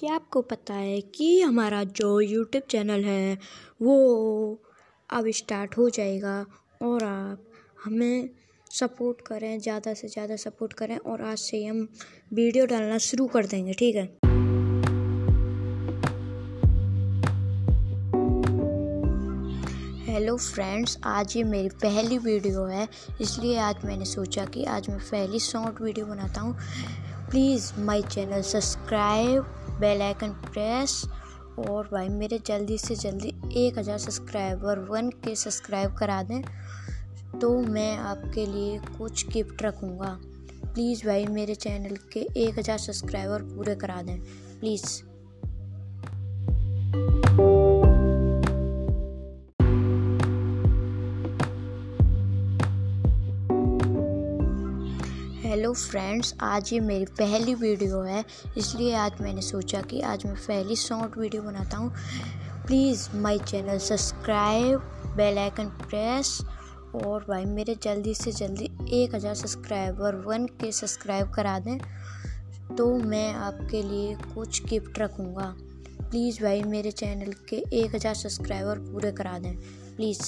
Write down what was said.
क्या आपको पता है कि हमारा जो यूट्यूब चैनल है, वो अब स्टार्ट हो जाएगा और आप हमें सपोर्ट करें, ज़्यादा से ज़्यादा सपोर्ट करें और आज से हम वीडियो डालना शुरू कर देंगे, ठीक है? हेलो फ्रेंड्स आज ये मेरी पहली वीडियो है, इसलिए आज मैंने सोचा कि आज मैं पहली शॉर्ट वीडियो बनाता हूँ। Please my channel subscribe, bell icon press और भाई मेरे जल्दी से जल्दी एक हज़ार सब्सक्राइबर, वन के सब्सक्राइब करा दें तो मैं आपके लिए कुछ गिफ्ट रखूँगा। प्लीज़ भाई मेरे चैनल के एक हज़ार सब्सक्राइबर पूरे करा दें। प्लीज़। हेलो फ्रेंड्स, आज ये मेरी पहली वीडियो है, इसलिए आज मैंने सोचा कि आज मैं पहली शॉर्ट वीडियो बनाता हूँ। Please, my channel subscribe, bell icon press, और भाई मेरे जल्दी से जल्दी एक हज़ार सब्सक्राइबर, वन के सब्सक्राइब करा दें तो मैं आपके लिए कुछ गिफ्ट रखूँगा। प्लीज़ भाई मेरे चैनल के एक हज़ार सब्सक्राइबर पूरे करा दें, प्लीज़।